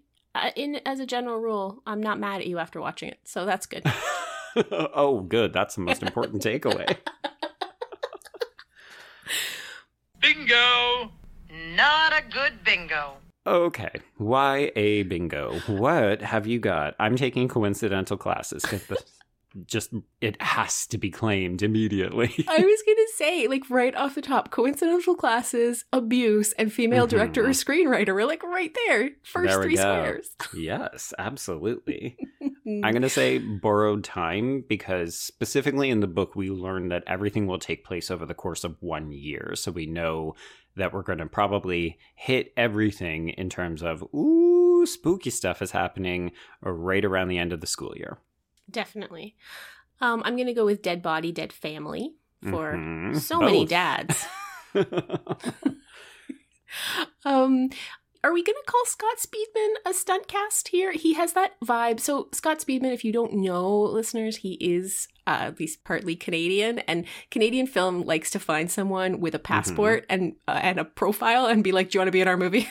in as a general rule, I'm not mad at you after watching it. So that's good. oh, good. That's the most important takeaway. Bingo! Not a good bingo. Okay. YA bingo. What have you got? I'm taking coincidental classes. 'cause the- Just, it has to be claimed immediately. I was gonna say, like right off the top, coincidental classes, abuse, and female mm-hmm. director or screenwriter. We're like right there, first There three go. squares. yes, absolutely. I'm mm-hmm. going to say borrowed time because specifically in the book, we learn that everything will take place over the course of one year. So we know that we're going to probably hit everything in terms of, ooh, spooky stuff is happening right around the end of the school year. Definitely. Um, I'm gonna go with dead body, dead family for Mhm. so many dads. Um, are we going to call Scott Speedman a stunt cast here? He has that vibe. So, Scott Speedman, if you don't know, listeners, he is uh, at least partly Canadian, and Canadian film likes to find someone with a passport and uh, and a profile and be like, "Do you want to be in our movie?"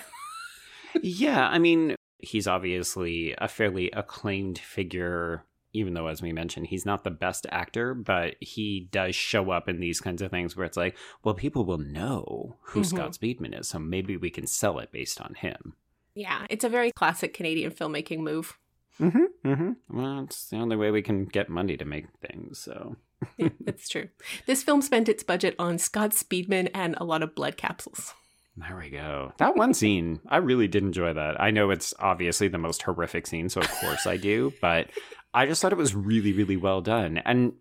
yeah, I mean, he's obviously a fairly acclaimed figure, even though, as we mentioned, he's not the best actor, but he does show up in these kinds of things where it's like, well, people will know who Mhm. Scott Speedman is, so maybe we can sell it based on him. yeah, it's a very classic Canadian filmmaking move. Mm-hmm. Mm-hmm. Well, it's the only way we can get money to make things, so. That's true. This film spent its budget on Scott Speedman and a lot of blood capsules. There we go. That one scene, I really did enjoy that. I know it's obviously the most horrific scene, so of course I do, but I just thought it was really, really well done. And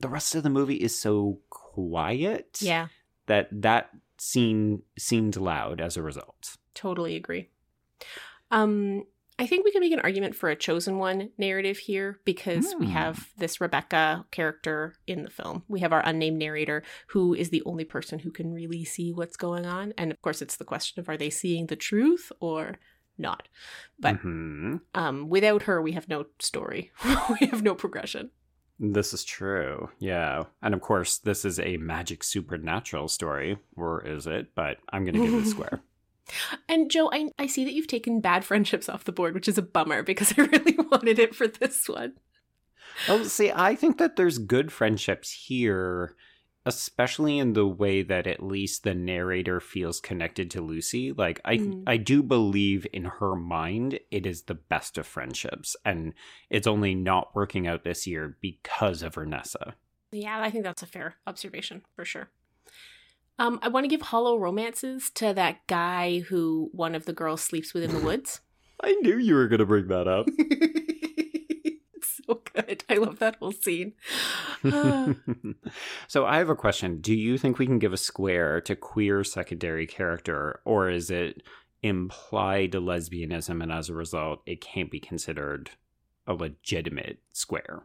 the rest of the movie is so quiet Yeah, that that scene seemed loud as a result. totally agree. Um, I think we can make an argument for a chosen one narrative here because we Hmm. have this Rebecca character in the film. We have our unnamed narrator who is the only person who can really see what's going on. And of course, it's the question of are they seeing the truth or not? But Mhm. um, without her, we have no story, we have no progression. This is true. Yeah. And of course, this is a magic supernatural story, or is it? But I'm going to give it a square. And Joe, I, I see that you've taken bad friendships off the board, which is a bummer because I really wanted it for this one. Oh, see, I think that there's good friendships here, especially in the way that at least the narrator feels connected to Lucy. Like I Mm. I do believe in her mind it is the best of friendships and it's only not working out this year because of Ernessa. Yeah, I think that's a fair observation for sure. Um, I want to give hollow romances to that guy who one of the girls sleeps with in the woods. I knew you were going to bring that up. so good. I love that whole scene. Uh, so I have a question. Do you think we can give a square to queer secondary character, or is it implied lesbianism and as a result it can't be considered a legitimate square?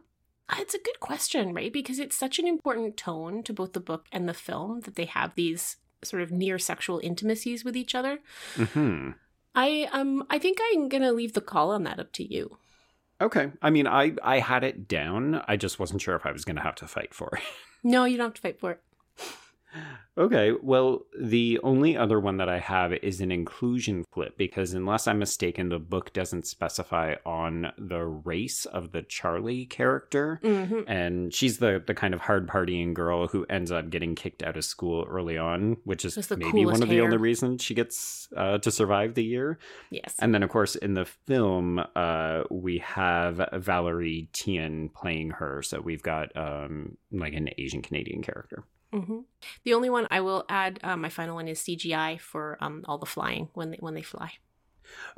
it's a good question, right? Because it's such an important tone to both the book and the film that they have these sort of near sexual intimacies with each other. hmm I um I think I'm gonna leave the call on that up to you. Okay. I mean, I I had it down. I just wasn't sure if I was going to have to fight for it. No, you don't have to fight for it. Okay, well, the only other one that I have is an inclusion flip because, unless I'm mistaken, the book doesn't specify on the race of the Charlie character, Mm-hmm. and she's the the kind of hard partying girl who ends up getting kicked out of school early on, which is maybe one of the only reasons she gets uh, to survive the year. Yes. And then, of course, in the film, uh, we have Valerie Tian playing her, so we've got um, like an Asian Canadian character. Hmm The only one I will add, uh, my final one is CGI for um all the flying when they when they fly.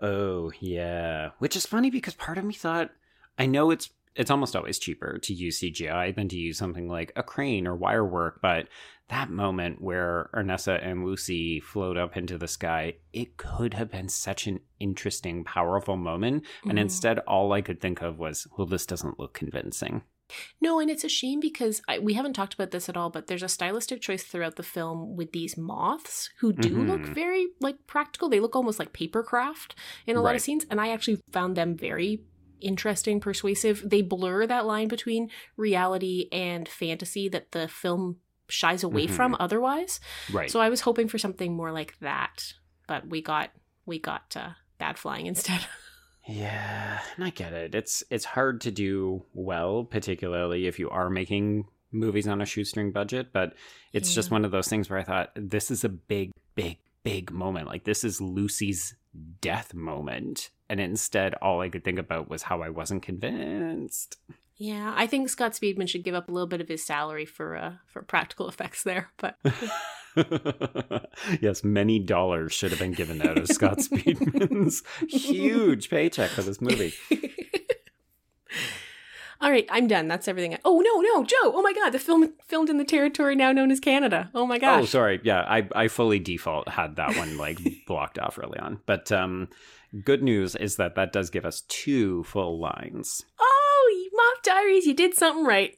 Oh yeah, which is funny because part of me thought I know it's it's almost always cheaper to use CGI than to use something like a crane or wire work, but that moment where Ernessa and Lucy float up into the sky, it could have been such an interesting, powerful moment, and Mhm. instead all I could think of was, well, this doesn't look convincing. No, and it's a shame because I, we haven't talked about this at all, but there's a stylistic choice throughout the film with these moths who do look Mhm. very like practical. They look almost like paper craft in a lot of scenes, and I actually found them very interesting, persuasive. They blur that line between reality and fantasy that the film shies away Mhm. from otherwise. Right. So I was hoping for something more like that, but we got we got uh, bad flying instead. Yeah, and I get it. It's it's hard to do well, particularly if you are making movies on a shoestring budget, but it's just one of those things where I thought this is a big big big moment. Like this is Lucy's death moment, and instead all I could think about was how I wasn't convinced. yeah, I think Scott Speedman should give up a little bit of his salary for uh, for practical effects there, but yes, many dollars should have been given out of Scott Speedman's huge paycheck for this movie. All right, I'm done. That's everything. I- oh no, no, Joe! Oh my God, the film filmed in the territory now known as Canada. Oh my gosh! Oh, sorry. Yeah, I, I fully default had that one like blocked off early on. But um, good news is that that does give us two full lines. Oh, Moth Diaries, you did something right.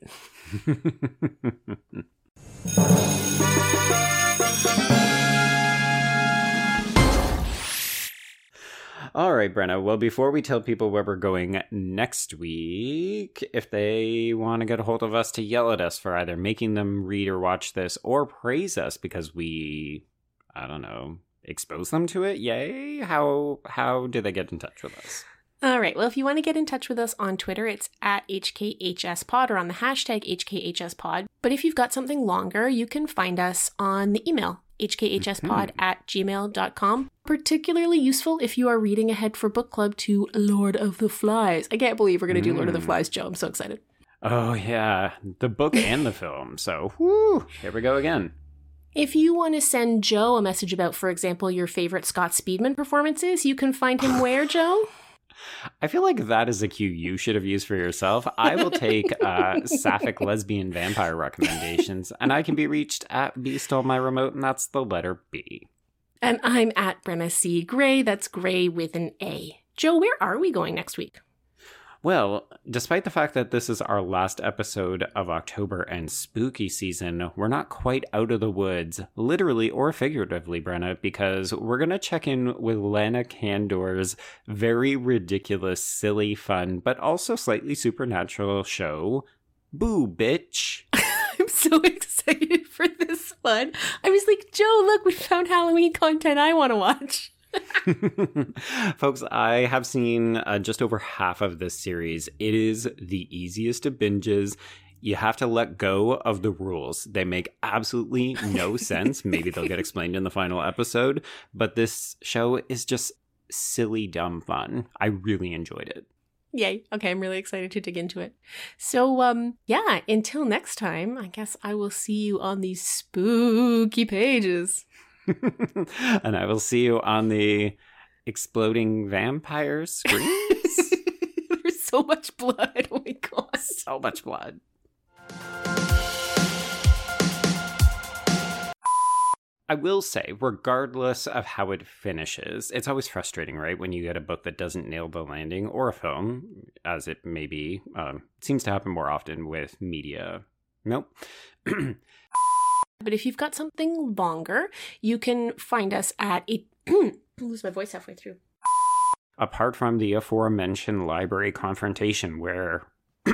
All right, Brenna. Well, before we tell people where we're going next week, if they want to get a hold of us to yell at us for either making them read or watch this or praise us because we, I don't know, expose them to it, yay, how how do they get in touch with us? All right. Well, if you want to get in touch with us on Twitter, it's at HKHSPod or on the hashtag HKHSPod. But if you've got something longer, you can find us on the email, hkhspod hmm. at gmail.com. Particularly useful if you are reading ahead for book club to Lord of the Flies. I can't believe we're going to do Lord of the Mm. Flies, Joe. I'm so excited. Oh yeah, the book and the film. So, whoo, here we go again. If you want to send Joe a message about, for example, your favorite Scott Speedman performances, you can find him where, Joe? I feel like that is a cue you should have used for yourself. I will take uh, sapphic lesbian vampire recommendations, and I can be reached at B stole my remote, and that's the letter B. And I'm at Brenna C. Gray. That's Gray with an A. Joe, where are we going next week? Well, despite the fact that this is our last episode of October and spooky season, we're not quite out of the woods, literally or figuratively, Brenna, because we're going to check in with Lana Condor's very ridiculous, silly, fun, but also slightly supernatural show, Boo Bitch. So excited for this one. I was like, Joe, look, we found Halloween content I want to watch. Folks, I have seen uh, just over half of this series. It is the easiest of binges. You have to let go of the rules. They make absolutely no sense. Maybe they'll get explained in the final episode, but this show is just silly, dumb fun. I really enjoyed it. Yay. Okay, I'm really excited to dig into it. So, um, yeah, until next time, I guess I will see you on these spooky pages. and I will see you on the exploding vampire screens. We're so so much blood. Oh my god. So much blood. I will say, regardless of how it finishes, it's always frustrating, right? When you get a book that doesn't nail the landing, or a film, as it may be. Um, it seems to happen more often with media. Nope. But if you've got something longer, you can find us at a. lose my voice halfway through. Apart from the aforementioned library confrontation, where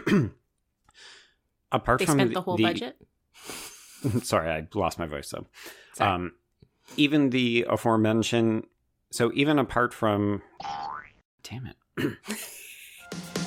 apart They from spent the whole budget. sorry, I lost my voice though. Sorry. Um, even the aforementioned, so even apart from, damn it.